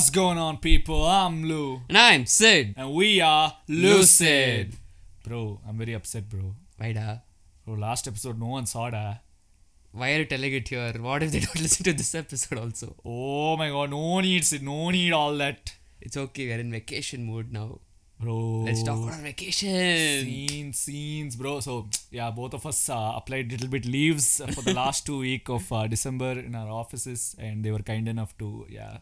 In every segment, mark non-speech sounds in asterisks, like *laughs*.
What's going on, people? I'm Lou, And I'm Sid. and we are Lucid. Bro, I'm very upset, bro. Why da? Bro, last episode no one saw that. Why are you telling it here? What if they don't *laughs* listen to this episode also? Oh my god, no need it, no need all that. It's okay, we're in vacation mode now. Bro. Let's talk about vacation. Scenes, scenes, bro. So, yeah, both of us uh, applied little bit leaves for the last two week of uh, December in our offices, and they were kind enough to, yeah,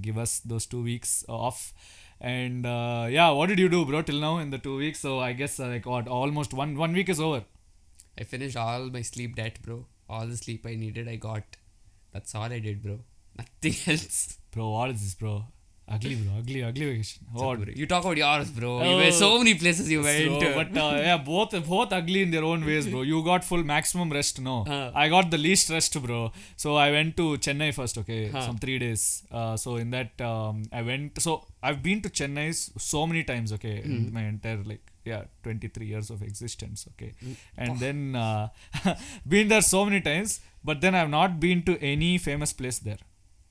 give us those two weeks off. And uh, yeah, what did you do, bro, till now in the two weeks? So I guess uh, like what, almost one one week is over. I finished all my sleep debt, bro. All the sleep I needed, I got. That's all I did, bro. Nothing *laughs* else. Bro, what is this, bro? Ugly, bro. Ugly, ugly vacation. What? You talk about yours, bro. You Oh. went so many places you went. So, but uh, yeah, both both ugly in their own ways, bro. You got full maximum rest, no? *laughs* Uh. I got the least rest, bro. So I went to Chennai first, okay, Huh. some three days. Uh, so in that, um, I went. So I've been to Chennai so many times, okay, Hmm. in my entire like yeah, twenty three years of existence, okay, Hmm. and then uh, *laughs* been there so many times, but then I've not been to any famous place there.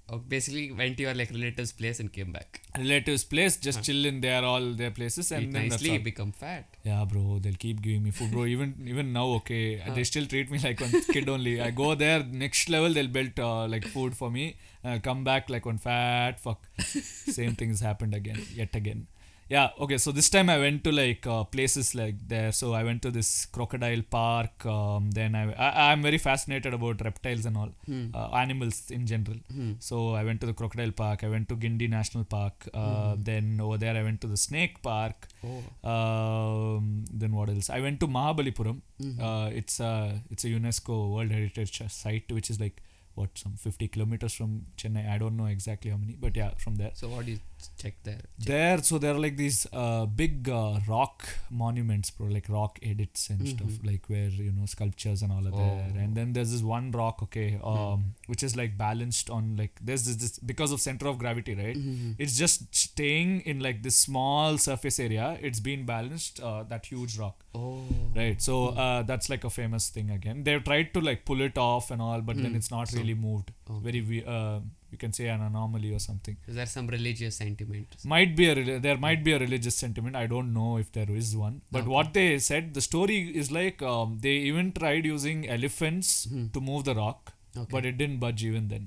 Oh, basically, went to your like relative's place and came back. Relatives' place, just chill in their all their places, and Eat then nicely, become fat. Yeah, bro, they'll keep giving me food, bro. *laughs* Even even now, okay, they still treat me like one kid only. I go there, next level, they'll build uh, like food for me. Uh, come back like one fat fuck. *laughs* Same things happened again, yet again. Yeah, okay. So this time I went to like uh, places like there. So I went to this crocodile park. Um, then I, I I'm very fascinated about reptiles and all, uh, animals in general. So I went to the crocodile park. I went to Guindy National Park. Uh, Then over there I went to the snake park. Oh. Um, then what else? I went to Mahabalipuram. Mm-hmm. Uh, it's a it's a UNESCO World Heritage site, which is like what some 50 kilometers from Chennai. I don't know exactly how many, but yeah, from there. So what you check there? There, so there are like these uh, big uh, rock monuments, bro, like rock edits and stuff, like where you know sculptures and all are there. Mm-hmm. Oh. And then there's this one rock, okay, um, which is like balanced on like there's this, this because of center of gravity, right? Mm-hmm. It's just staying in like this small surface area. It's been balanced. Uh, that huge rock, Oh. right? So uh, that's like a famous thing again. They've tried to like pull it off and all, but then it's not really moved. Okay. Very, we- uh, you can say an anomaly or something Is there some religious sentiment? might be a there might be a religious sentiment i don't know if there is one but Okay. what they said the story is like um, they even tried using elephants to move the rock Hmm. Okay. but it didn't budge even then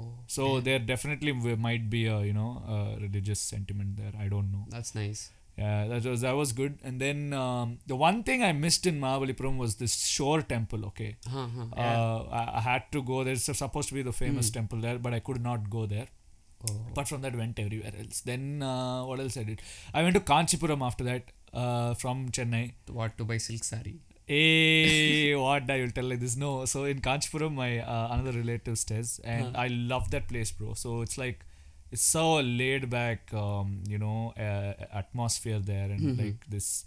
Oh. so there definitely might be a you know a religious sentiment there i don't know That's nice. Yeah that was that was good. And then um, the one thing i missed in mahabalipuram was this shore temple okay? Huh, huh. uh, I, I had to go there's supposed to be the famous temple there but i could not go there. Oh. apart from that went everywhere else. Then uh, what else i did? I went to kanchipuram after that uh, from chennai. What to buy silk sari? hey *laughs* what i will tell like this no so in kanchipuram my uh, another relative stays and i love that place bro. So it's like it's so laid back um, you know uh, atmosphere there and like this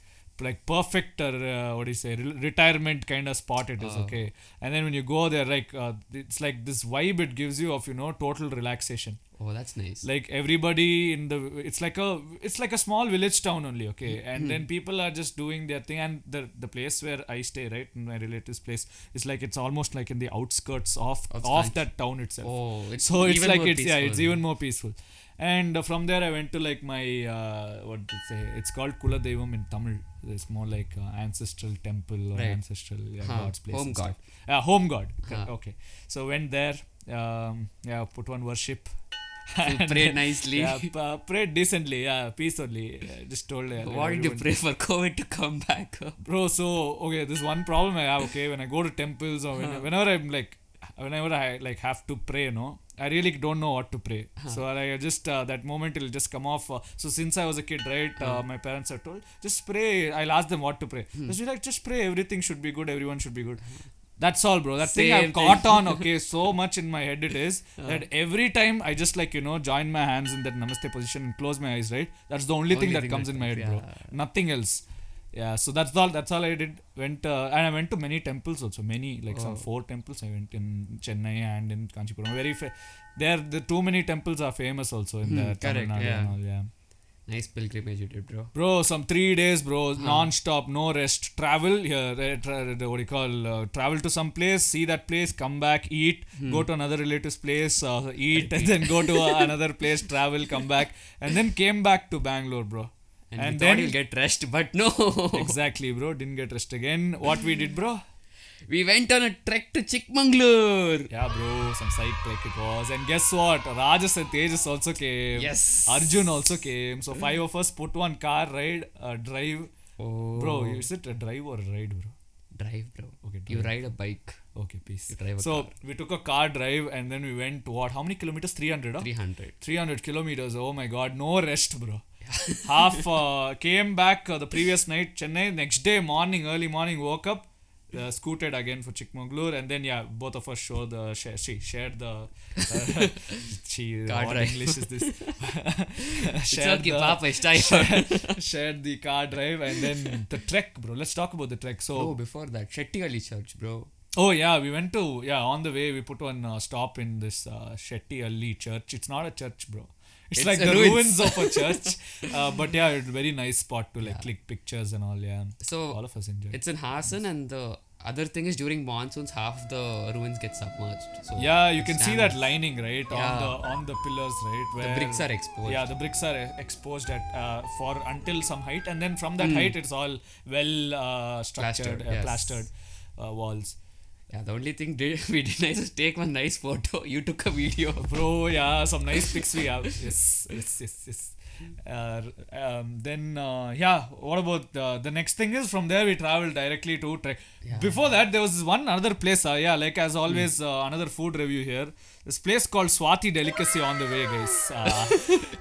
like perfect uh, what do you say re- retirement kind of spot it is Oh. okay and then when you go there like uh, it's like this vibe it gives you of you know total relaxation Oh, that's nice. like everybody in the it's like a it's like a small village town only okay Hmm. and then people are just doing their thing and the the place where i stay right in my relative's place is like it's almost like in the outskirts of Of of that town itself oh, it's so it's like it's yeah it's even more peaceful and uh, from there i went to like my uh, what to say it's called kula devam in tamil it's more like uh, ancestral temple or Right. ancestral yeah, Huh, god's place home god. yeah home god Huh. okay so went there um, yeah put one worship So *laughs* prayed uh, nicely. *laughs* yeah, uh, prayed decently. Yeah, peace only. Uh, just told. Uh, What did you pray for COVID to come back? bro? So okay, this one problem I have. Okay, when I go to temples or when, whenever I'm like, whenever I like have to pray, no, I really don't know what to pray. So I just uh, that moment it'll just come off. Uh, so since I was a kid, right, uh, my parents have told just pray. I'll ask them what to pray. Just be like, just pray. Everything should be good. Everyone should be good. That's all, bro. That thing I've caught on, *laughs* okay, so much in my head it is that every time I just like, you know, join my hands in that namaste position and close my eyes, right? That's the only, thing Only that thing comes that in my head, comes, bro. Nothing else. Yeah, so that's all. That's all I did. Went uh, and I went to many temples also. Many like some Oh. four temples. I went in Chennai and in Kanchipuram. Very fa- there. The too many temples are famous also in Hmm, the Tamil Nadu yeah. all. Yeah. Nice pilgrimage you did, bro. Bro, some three days, bro, non-stop, no rest. Travel here, uh, tra- what do you call? Uh, travel to some place, see that place, come back, eat, go to another relative's place, uh, eat, *laughs* and then go to uh, another place, travel, come back, and then came back to Bangalore, bro. And, And then- you'll get rest, but no. *laughs* exactly, bro. Didn't get rest again. What we did, bro? we went on a trek to Chikmagalur. Yeah, bro, some side trek it was. And guess what? Rajas and Tejas also came. Yes. Arjun also came. So five of us put one car ride, uh, drive. Oh. Bro, is it a drive or a ride, bro? Drive, bro. Okay, You ride a bike. Okay, peace. You drive a so car. we took a car drive and then we went to what? How many kilometers? 300, huh? 300. 300 kilometers. Oh my god, no rest, bro. *laughs* Half uh, came back uh, the previous night, Chennai. Next day morning, early morning, woke up, uh, scooted again for Chikmagalur, and then yeah, both of us showed the share, she shared the. Uh, *laughs* she Car what drive. English is this? *laughs* It's shared, the, Papa, shared the car drive and then the trek, bro. Let's talk about the trek. So Oh, before that, Shettihalli Church, bro. Oh yeah, we went to yeah on the way we put one uh, stop in this uh, Shettihalli church. It's not a church, bro. It's, It's like *laughs* the ruins. ruins of a church. *laughs* Uh, but yeah, it's a very nice spot to like click pictures and all. Yeah, So all of us enjoy. it's in Hassan, and the other thing is during monsoons, half the ruins get submerged. So Yeah, you can see that lining right on the on the pillars, right? Where, the bricks are exposed. Yeah, the bricks are uh, exposed at uh, for until some height, and then from that Hmm. height, it's all well uh, structured, Plastered, uh, yes. plastered uh, walls. Yeah, the only thing did, *laughs* we did nice is take one nice photo. *laughs* You took a video. Bro, oh, yeah, some nice pics we have. *laughs* Yes, yes, yes, yes. Uh, um, then, uh, yeah, what about uh, the next thing is from there we traveled directly to Trek. Yeah. Before that, there was one other place. Uh, yeah, like as always, uh, another food review here. This place called Swati Delicacy on the way, guys. Uh,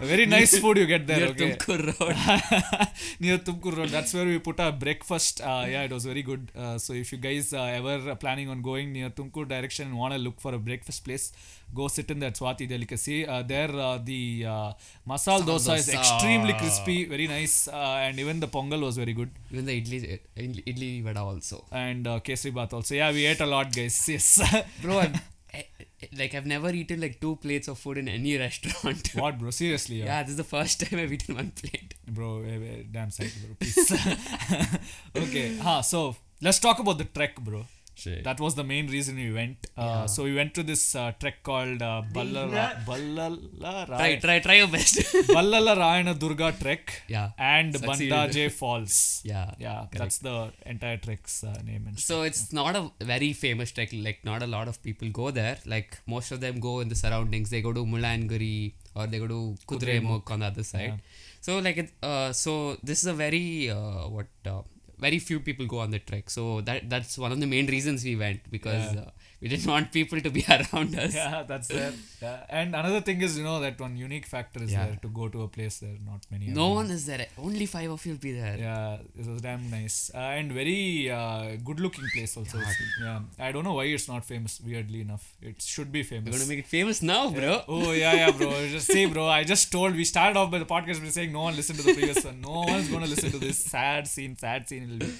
very *laughs* nice food you get there. Near okay. Tumkur Road. *laughs* near Tumkur Road. That's where we put our breakfast. Uh, yeah, it was very good. So if you guys ever planning on going near Tumkur direction and want to look for a breakfast place, go sit in that Swati delicacy. Uh, there, uh, the uh, masala dosa is extremely crispy, very nice, uh, and even the pongal was very good. Even the idli, idli, vada also. And uh, kesri bath also. Yeah, we ate a lot, guys. *laughs* Yes. Bro, I've, I, I- like I've never eaten like two plates of food in any *laughs* restaurant. what, bro? Seriously, yeah. yeah, this is the first *laughs* time I've eaten one plate. Bro, eh, eh, damn sight, bro. Peace. okay. Huh, so let's talk about the trek, bro. Shit. That was the main reason we went. Uh, Yeah. So we went to this uh, trek called uh, Ballala, Ballala, Try, Ray- try, try your best. *laughs* Ballala Rayana Durga trek yeah. and Succeeded. Bandaje Falls. Yeah. Yeah, that's the entire trek's uh, name. And So it's not a very famous trek. Like not a lot of people go there. Like most of them go in the surroundings. They go to Mullayanagiri or they go to Kudremukh on the other side. So like it. Uh, so this is a very uh, what. Uh, very few people go on the trek, so that that's one of the main reasons we went because Yeah. uh, we didn't want people to be *laughs* around us. yeah, that's there. Yeah. And another thing is, you know, that one unique factor is Yeah. there to go to a place there. Not many. No one is there. Only five of you will be there. Yeah, it was damn nice uh, and very uh, good-looking place also. It's- Yeah, I don't know why it's not famous. Weirdly enough, it should be famous. We're gonna make it famous now, bro. Oh yeah, yeah, bro. *laughs* Just say, bro. I just told. We started off by the podcast by saying no one listened to the previous one. No one's gonna listen to this sad scene. Sad scene. It'll be.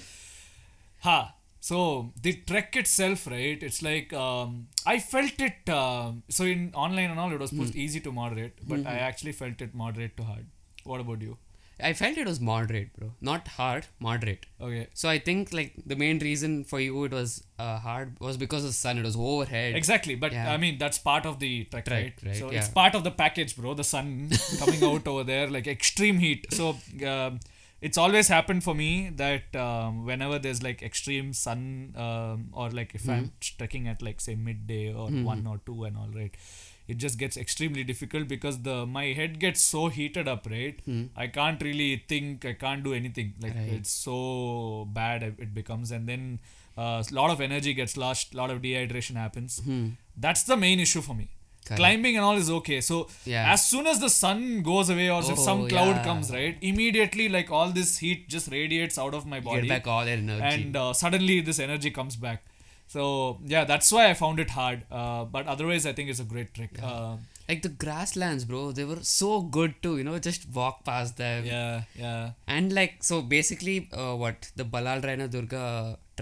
Ha. So the trek itself, right? It's like um, I felt it. Um, so in online and all, it was supposed easy to moderate, but I actually felt it moderate to hard. What about you? I felt it was moderate, bro. Not hard, moderate. Okay. So I think like the main reason for you it was uh, hard was because of the sun. It was overhead. Exactly, but Yeah. I mean that's part of the trek, Trek, right? right, So it's part of the package, bro. The sun coming out over there, like extreme heat. So um, it's always happened for me that um, whenever there's like extreme sun, um, or like if I'm Mm-hmm. trekking at like say midday or one or two and all, right? It just gets extremely difficult because the my head gets so heated up, right? I can't really think. I can't do anything. Like. Right. it's so bad it it becomes, and then a lot of energy gets lost. A lot of dehydration happens. That's the main issue for me. Correct. Climbing and all is okay. So Yeah. as soon as the sun goes away or if Oh, some cloud yeah. comes, right, immediately like all this heat just radiates out of my body, Get back all energy. and uh, suddenly this energy comes back. So yeah, that's why I found it hard. Uh, but otherwise, I think it's a great trick. Uh, like the grasslands, bro. They were so good to you know just walk past them. Yeah, yeah. And like so basically, uh, what the Ballala Rayana Durga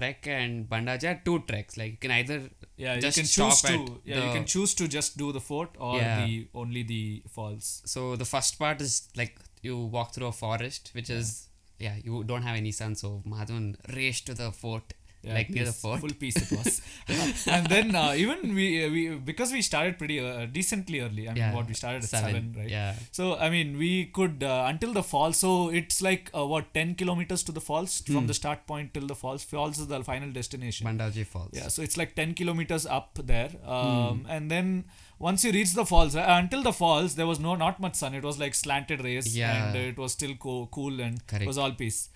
trek and Bandaje two treks. Like you can either Yeah, just you can stop choose to. Yeah, you can choose to just do the fort or Yeah. the only the falls. So the first part is like you walk through a forest, which is yeah you don't have any sun. So Madhavan raced to the fort, Yeah, like near the fort. Full peace it was. *laughs* and then uh, even we uh, we because we started pretty uh, decently early. I mean, Yeah, what we started at seven, right? Yeah, So I mean, we could uh, until the falls. So it's like uh, what ten kilometers to the falls Hmm. from the start point till the falls. Falls is the final destination. Bandaje Falls. Yeah, so it's like 10 kilometers up there. Um, Hmm. And then once you reach the falls, uh, until the falls, there was no not much sun. It was like slanted rays Yeah. and uh, it was still co- cool and it was all peace.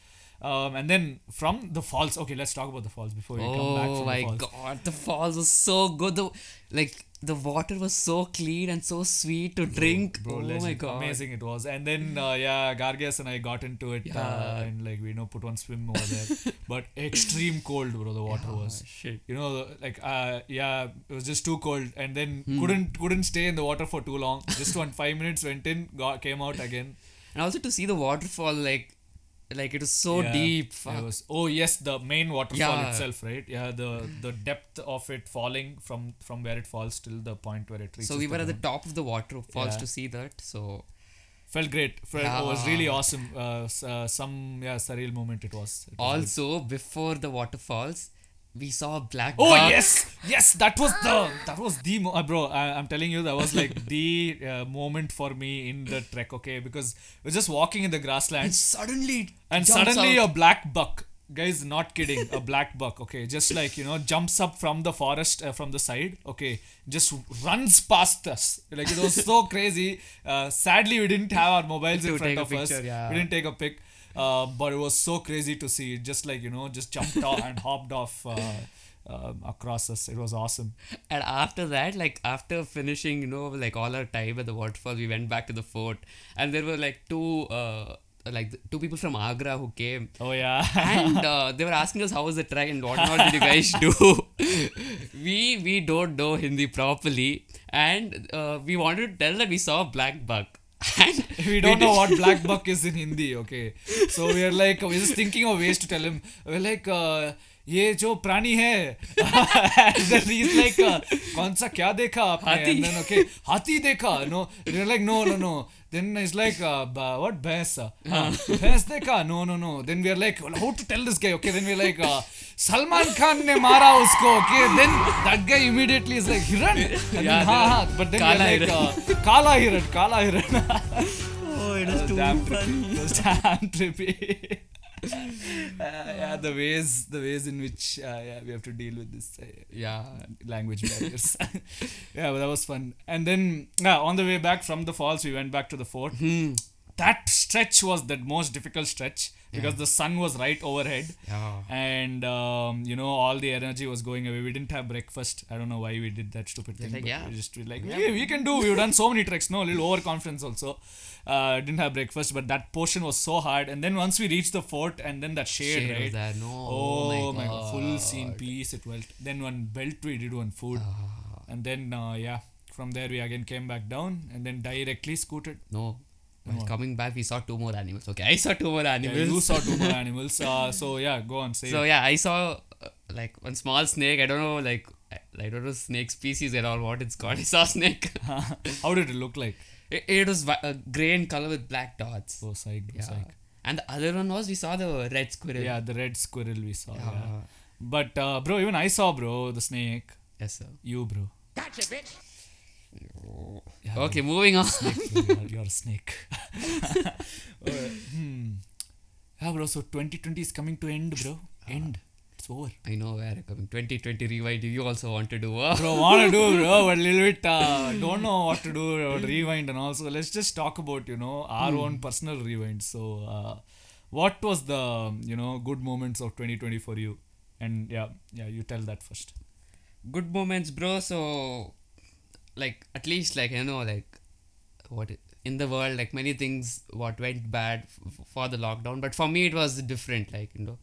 Um, and then from the falls, okay, let's talk about the falls before we come back Oh my the god, the falls was so good. The like the water was so clean and so sweet to drink. Bro, oh legend. my god, amazing it was. And then uh, yeah, Gargas and I got into it uh, and like we you know put one swim over there. *laughs* but extreme cold, bro. The water Ah, was. shit. you know like uh yeah it was just too cold and then Hmm. couldn't couldn't stay in the water for too long just one five minutes went in got came out again And also to see the waterfall, like like it was so Yeah, deep. it was oh yes the main waterfall Yeah. itself right yeah the the depth of it falling from from where it falls till the point where it reaches So we were at the top of the waterfalls Yeah. to see that. So felt great felt, it was really awesome uh, uh, some yeah surreal moment it was, It was good. also before the waterfalls, we saw a black. Oh buck. yes, yes, that was the that was the mo- uh, bro. I, I'm telling you, that was like the uh, moment for me in the trek. Okay, because we're just walking in the grassland. And grasslands, suddenly, and suddenly out. a black buck, guys, not kidding, a *laughs* black buck. Okay, just like you know, jumps up from the forest uh, from the side. Okay, just runs past us. Like it was so *laughs* crazy. Uh, sadly, we didn't have our mobiles in To front take a of us. picture, yeah. We didn't take a pic. Uh, but it was so crazy to see. It just like you know, just jumped off and *laughs* hopped off uh, um across us. It was awesome. And after that, like after finishing, you know, like all our time at the waterfall, we went back to the fort, and there were like two, uh, like two people from Agra who came, Oh yeah. and uh, *laughs* they were asking us how was the trek and what not did you guys do. *laughs* we we don't know Hindi properly, and uh, we wanted to tell that we saw a black buck. And *laughs* we don't know what *laughs* black buck is in Hindi, okay? So we are like, we're just thinking of ways to tell him. We're like, uh, ये जो प्राणी है। *laughs* Like कौन सा क्या देखा आपने? हाथी। देखा। No like no no no then is like what भैंस। हाँ। हाँ। भैंस देखा? No no no then we are like how to tell this guy okay then we like Salman Khan ने मारा उसको okay then that guy immediately is like हिरण हाँ। हाँ बट देन काला हिरण। काला हिरण *laughs* Oh, it was too funny. Damn trippy. Uh, yeah, the ways, the ways in which uh, yeah, we have to deal with this uh, Yeah. language barriers. *laughs* yeah, but that was fun. And then yeah, on the way back from the falls, we went back to the fort. Hmm. That stretch was the most difficult stretch because the sun was right overhead. Yeah. And um, you know all the energy was going away. We didn't have breakfast. I don't know why we did that stupid thing. like, but yeah. we just we like we, we can do. We've done so many treks. No, a little overconfidence also. Uh, didn't have breakfast, but that portion was so hard. And then once we reached the fort, and then that shade, Shade right? there. No. Oh, my, god. full scene piece. It went. Then one belt we did one food, Ah. and then uh, yeah, from there we again came back down, and then directly scooted. No. While What? coming back, we saw two more animals. Okay, I saw two more animals. Yeah, animals. you saw two more *laughs* animals. Uh, so yeah, go on. Say. So it. yeah, I saw uh, like one small snake. I don't know, like I, I don't know snake species at all. What it's called? *laughs* I saw a snake. *laughs* How did it look like? it, it was vi- uh, gray in color with black dots. Oh, psych, yeah. psych. And the other one was we saw the red squirrel. Yeah, the red squirrel we saw. Yeah. Yeah. But uh, bro, even I saw bro the snake. Yes sir. You bro. Yeah, Okay, moving on. Snake. *laughs* You're, a snake. *laughs* Hmm. Yeah, bro. So 2020 is coming to end, bro. End. It's over. I know where I'm coming. 2020 rewind. You also want to do? Uh, Bro, wanna do, bro, *laughs* but a little bit uh, don't know what to do about rewind and also let's just talk about you know our own personal rewind. So, uh, what was the you know good moments of 2020 for you? And yeah, yeah, you tell that first. good moments, bro. So, like at least like you know like what in the world like many things what went bad f- for the lockdown, but for me it was different. Like you know,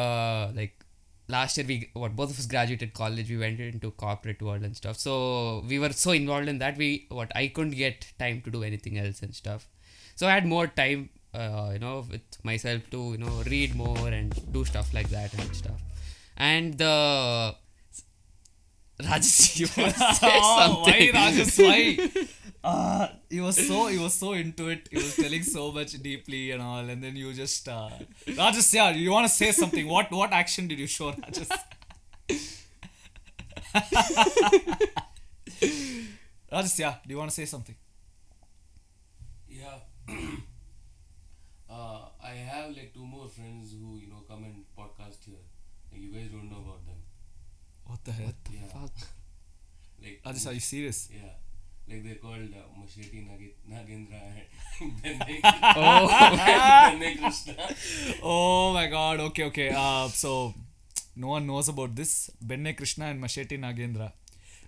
uh, like last year we what both of us graduated college. We went into corporate world and stuff. So we were so involved in that we what I couldn't get time to do anything else and stuff. So I had more time, uh, you know, with myself to you know read more and do stuff like that and stuff. And the Rajesh, you want to *laughs* say Oh, why something? Rajas? *laughs* Why? Uh, he was so he was so into it. He was telling so much deeply and all, and then you just uh, Rajas, yeah, you want to say something? What what action did you show, Rajas? *laughs* Rajas, yeah, do you want to say something? Yeah. *clears throat* uh, I have like two more friends who you know come and podcast here. Like, you guys don't know about them. What the yeah. Fuck. *laughs* Like Rajas, are you serious? yeah. Like they're called uh, Masheti Nagi- Nagendra and *laughs* Benne *laughs* Oh. Krishna. Oh my god, okay, okay. Uh, so, no one knows about this. Benne Krishna and Masheti Nagendra.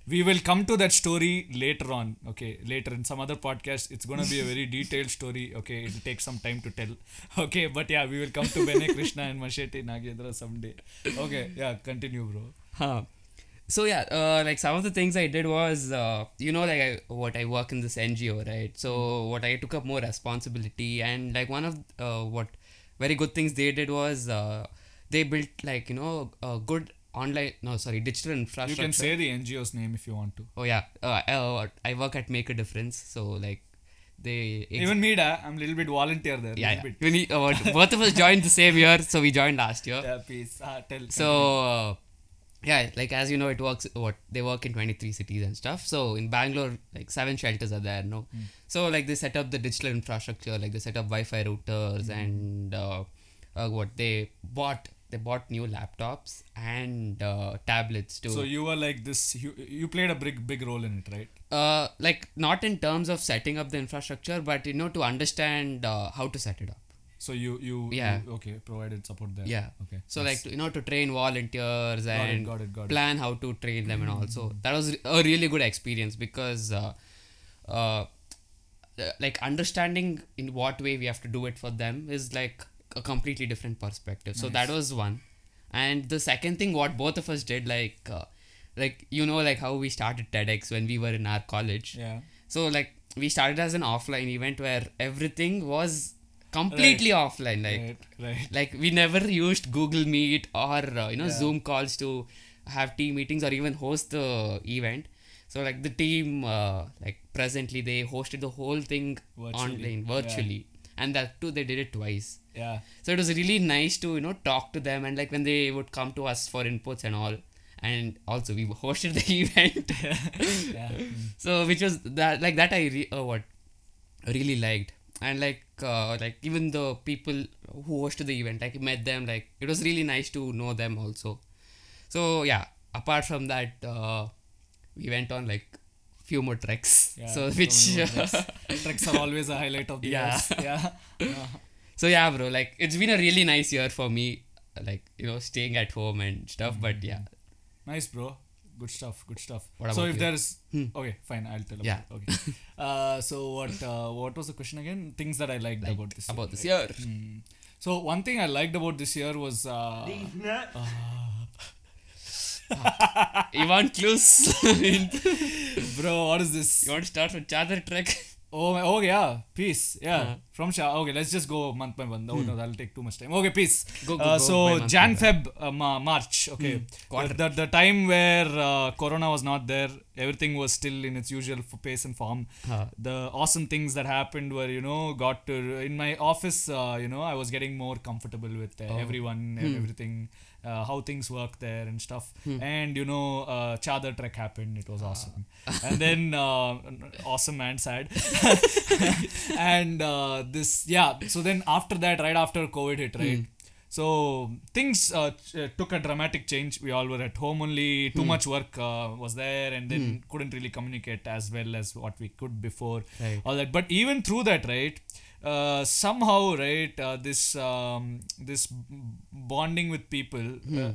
We will come to that story later on, okay? Later in some other podcast. It's going to be a very detailed story, okay? It'll take some time to tell, okay? But yeah, we will come to Benne Krishna and Masheti Nagendra someday. Okay, yeah, continue, bro. Huh. So yeah, uh, like some of the things I did was, uh, you know, like I, what I work in this NGO, right? So what I took up more responsibility, and like one of uh, what very good things they did was uh, they built like you know a good online, no sorry, digital infrastructure You can say the NGO's name if you want to. Oh yeah, uh, uh, I work at Make a Difference, so like they ex- Even me, da, I'm a little bit volunteer there. yeah, yeah. Uh, both of us joined the same year, so we joined last year. Yeah, please. Ah, tell. So uh, yeah, like as you know, it works. What they work in twenty three cities and stuff. So in Bangalore, like seven shelters are there. No, so like they set up the digital infrastructure, like they set up Wi-Fi routers and uh, uh, what they bought. They bought new laptops and uh, tablets too. So you were like this. You, you played a big big role in it, right? uh, like not in terms of setting up the infrastructure, but you know to understand uh, how to set it up. So you you Yeah. you- okay provided support there. Yeah. Okay. So Nice. like to, you know to train volunteers Got it, and got it, got it. plan how to train them and all. So that was a really good experience because uh, uh, like understanding in what way we have to do it for them is like a completely different perspective. So that was one. And the second thing, what both of us did, like, uh, like you know, like how we started TEDx when we were in our college. yeah. So like we started as an offline event where everything was completely offline. Like right. Right. like we never used google meet or uh, you know Yeah. zoom calls to have team meetings or even host the event so like the team uh, like presently they hosted the whole thing Virtually. online Yeah. virtually and that too they did it twice Yeah. so it was really nice to you know talk to them and like when they would come to us for inputs and all and also we *laughs* hosted the event *laughs* Yeah. *laughs* So which was that like that i re- uh, what really liked and like uh, like even the people who hosted the event like met them like it was really nice to know them also so yeah apart from that uh, we went on like few more treks Yeah. so which *laughs* treks. Are always a highlight of the Yeah. years. *laughs* Yeah. So yeah bro like it's been a really nice year for me like you know staying at home and stuff but yeah nice, bro. Good stuff. Good stuff. What so if you? there's okay, fine. I'll tell. About Yeah. it. Okay. *laughs* uh, so what? Uh, what was the question again? Things that I liked Like, about this. about year, this right? year Hmm. So one thing I liked about this year was uh, *laughs* you want clues *laughs* bro. What is this? You want to start with Chadar trek Oh, oh yeah, peace. Yeah, Uh-huh. from Shah. Okay, let's just go month by month. No, no, that'll take too much time. Okay, peace. Hmm. Go, go, uh, so month Jan Feb uh, Ma- March. Okay, Quarter. the, the the time where uh, Corona was not there, everything was still in its usual pace and form. Huh. The awesome things that happened were, you know, got to in my office. Uh, you know, I was getting more comfortable with uh, Oh. everyone, and everything. Uh, how things work there and stuff, and you know, uh, Chadar trek happened. It was awesome, and then uh, *laughs* awesome and sad. *laughs* and uh, this yeah. So then after that right after covid hit right? So things uh, uh, took a dramatic change. We all were at home only. Too much work uh, was there. And then couldn't really communicate as well as what we could before. Right. all that. But even through that right uh, somehow right uh, this um, this bonding with people uh,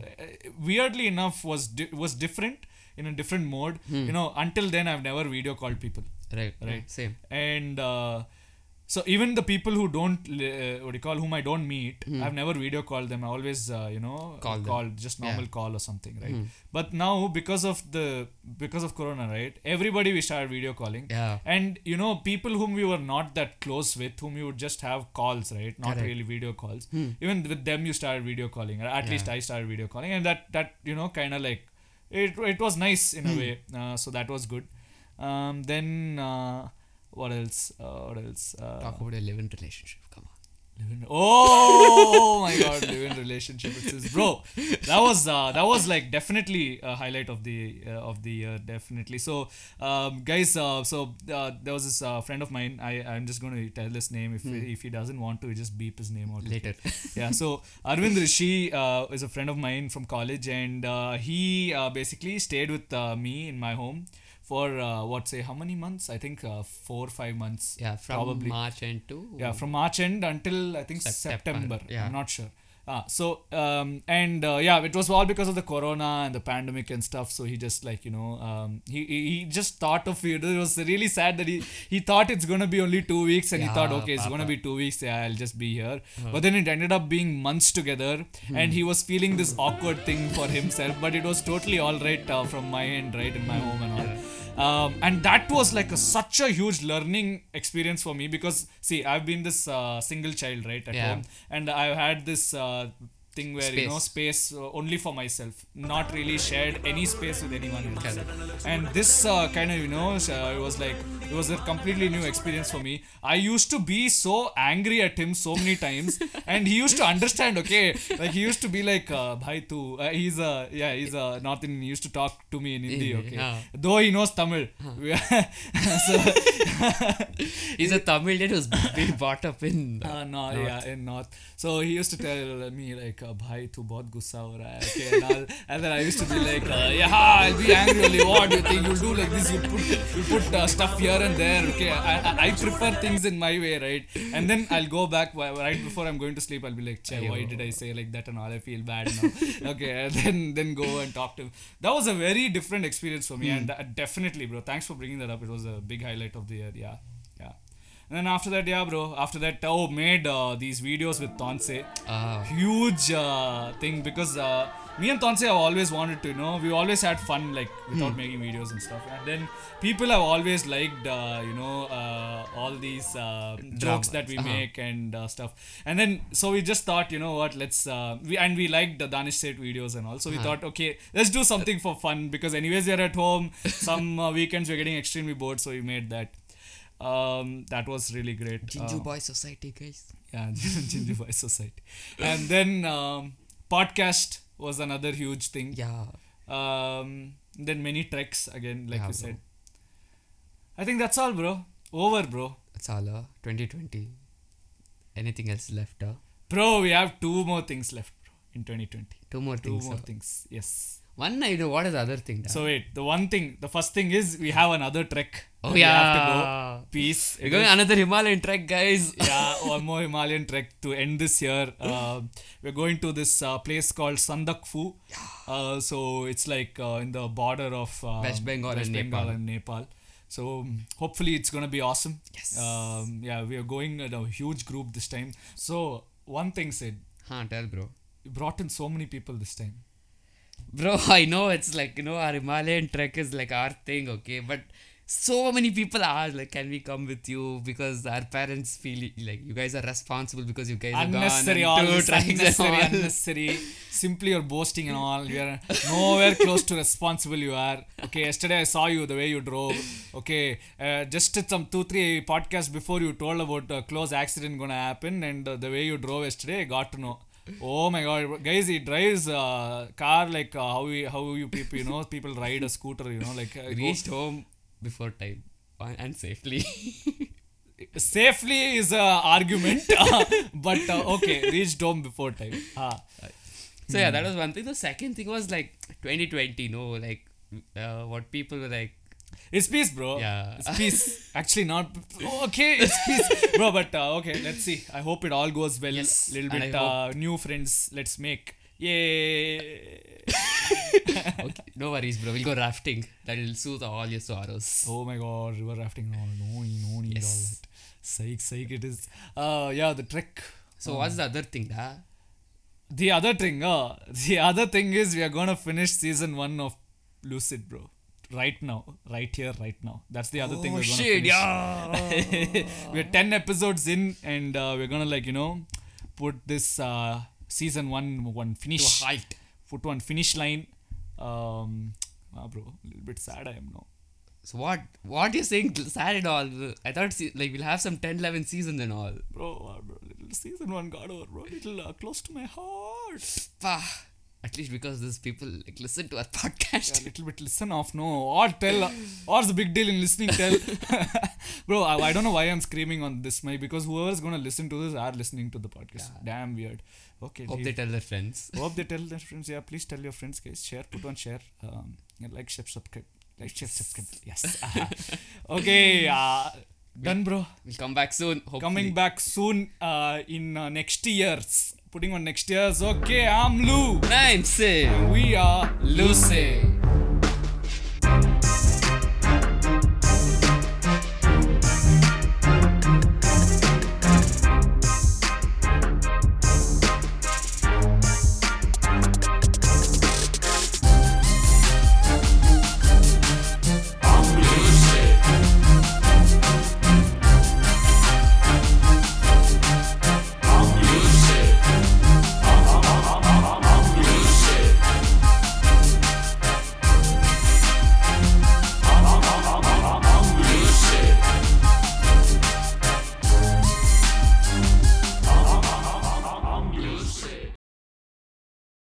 weirdly enough was di- was different in a different mode. You know until then i've never video called people. Right. Right. same. And uh, so even the people who don't li- uh, what do you call whom I don't meet, I've never video called them. I always uh, you know Hmm. Call them. just normal Yeah. call or something, right? Hmm. But now because of the because of Corona, right? Everybody we started video calling. Yeah. And you know, people whom we were not that close with, whom you would just have calls, right? Not Correct. really video calls. Hmm. Even with them, you started video calling. Or at least I started video calling, and that that you know, kind of like it. It was nice in Hmm. a way. Uh, so that was good. Um, then uh, what else? Uh, what else? Uh, Talk about a live-in relationship. Come on. Live in, oh my god, *laughs* live in relationship with sis, bro. That was uh, that was like definitely a highlight of the uh, of the year, definitely. So, um, guys, uh, so uh, there was this uh, friend of mine. I I'm just going to tell his name. If if he doesn't want to, just beep his name out Later. *laughs* yeah so arvind rishi uh, is a friend of mine from college and uh, he uh, basically stayed with uh, me in my home for uh, what say how many months? I think uh, four five months Yeah, from probably. March end to yeah from march end until i think September, september, yeah. i'm not sure Ah, so um, and uh, yeah, it was all because of the corona and the pandemic and stuff. So he just like you know um, he, he just thought of it. It was really sad that he he thought it's gonna be only two weeks and he thought Yeah, okay it's gonna be two weeks. Yeah, I'll just be here. But then it ended up being months together, and he was feeling this awkward thing for himself. But it was totally all right uh, from my end, right in my home and all. Um, and that was like a, such a huge learning experience for me because see I've been this uh, single child right at Yeah. home and I've had this uh, thing where you know Space. space uh, only for myself not really shared any space with anyone else Correct. and this uh, kind of you know uh, it was like it was a completely new experience for me I used to be so angry at him so many times *laughs* and he used to understand okay like he used to be like uh, bhai tu uh, he's a yeah he's a North Indian he used to talk to me in Hindi okay though he knows Tamil *laughs* so *laughs* He's a Tamil who's been brought up in. Uh, no, yeah, in North. So he used to tell me like, "Bhai, tu bahut gussa ho raha hai." Okay, and, I'll, and then I used to be like, uh, "Yeah, I'll be angry only. What do you think you'll do like this? You put you put uh, stuff here and there. Okay, I, I, I prefer things in my way, right? And then I'll go back right before I'm going to sleep. I'll be like, "Che, why did I say like that and all? I feel bad now." *laughs* okay, and then then go and talk to him. That was a very different experience for me, and uh, definitely, bro. Thanks for bringing that up. It was a big highlight of the year. Yeah. And then after that, yeah, bro. After that, oh, made uh, these videos with Tonse. Ah, Huge uh, thing because uh, me and Tonse have always wanted to, you know, we always had fun like without making videos and stuff. And then people have always liked, uh, you know, uh, all these uh, jokes that we Uh-huh. make and uh, stuff. And then so we just thought, you know what, let's uh, we and we liked the Danish Sait videos and all. So we thought, okay, let's do something for fun because anyways we're at home. Some uh, weekends we're getting extremely bored, so we made that. Um, that was really great. Jinju Uh, Boy Society, guys. yeah, *laughs* Ginger Boy Society. And then um, podcast was another huge thing. Yeah. Um, then many treks again, like Yeah, you bro. said. I think that's all, bro. Over, bro. That's all. Uh, 2020. Anything else left? Uh? Bro, we have two more things left, bro, in 2020. Two more Two things. more uh. things. Yes. One, I know. What is the other thing? So wait, the one thing, the first thing is we have another trek. oh, yeah. have to go. Peace. We're It going is- another Himalayan trek, guys. yeah, *laughs* one more Himalayan trek to end this year. Uh, we're going to this uh, place called Sandakphu. Uh, so it's like uh, in the border of uh, West Bengal West and Bengal Nepal. and Nepal. So um, hopefully it's gonna be awesome. Yes. Um, yeah, we are going in a huge group this time. So one thing said, Huh, tell, bro. you brought in so many people this time. Bro, I know it's like, you know, our Himalayan trek is like our thing, okay? But so many people are like, can we come with you? Because our parents feel like you guys are responsible because you guys are unnecessary gone all this two treks and unnecessary all. unnecessary simply you're boasting and all you are nowhere close to responsible you are okay yesterday i saw you the way you drove okay uh, just did some two three podcasts before you told about a close accident gonna happen and uh, the way you drove yesterday i got to know oh my god guys he drives a car like uh, how we how you people you know people ride a scooter you know like uh, go- Reached home before time and safely. *laughs* safely is a argument *laughs* but uh, okay reached home before time ah. so yeah, that was one thing. The second thing was like 2020, no, like uh, what people were like, It's peace, bro. Yeah. It's peace. *laughs* Actually, not. oh, okay, it's peace, bro. But uh, okay, let's see. I hope it all goes well. Yes, Little bit uh, new friends. Let's make. Yay. *laughs* okay, no worries, bro. We'll go rafting. That'll soothe all your sorrows. Oh my god, river rafting. No, no no need all Yes. that. Psych, psych. It is. Uh, yeah, the trek. So what's the other thing, da? The other thing, uh, the other thing is we are gonna finish season one of Lucid, bro. Right now, right here, right now. That's the other thing Oh we're gonna shit, finish. yeah. *laughs* we're 10 episodes in and uh, we're gonna like you know put this uh, season one one finish To halt. put one finish line um ah, bro a little bit sad i am now So what? What you saying? Sad and all? I thought se- like we'll have some 10, 11 seasons and all. bro, uh, bro little season one got over bro little uh, close to my heart Pah. At least because these people like listen to our *laughs* podcast. a little bit listen off no or tell what's the big deal in listening tell *laughs* bro I, I don't know why i'm screaming on this mic because whoever's gonna listen to this are listening to the podcast damn weird okay Hope leave. they tell their friends. Hope they *laughs* tell their friends. Yeah, please tell your friends, guys. Share, put on share. Um, yeah, like, share, subscribe. Like, share, subscribe. Yes. okay. Uh, done, bro. We'll come back soon. Hopefully. Coming back soon. Uh, in uh, next years. Putting on next years. Okay, I'm Lou. I'm Sid. We are Lucid.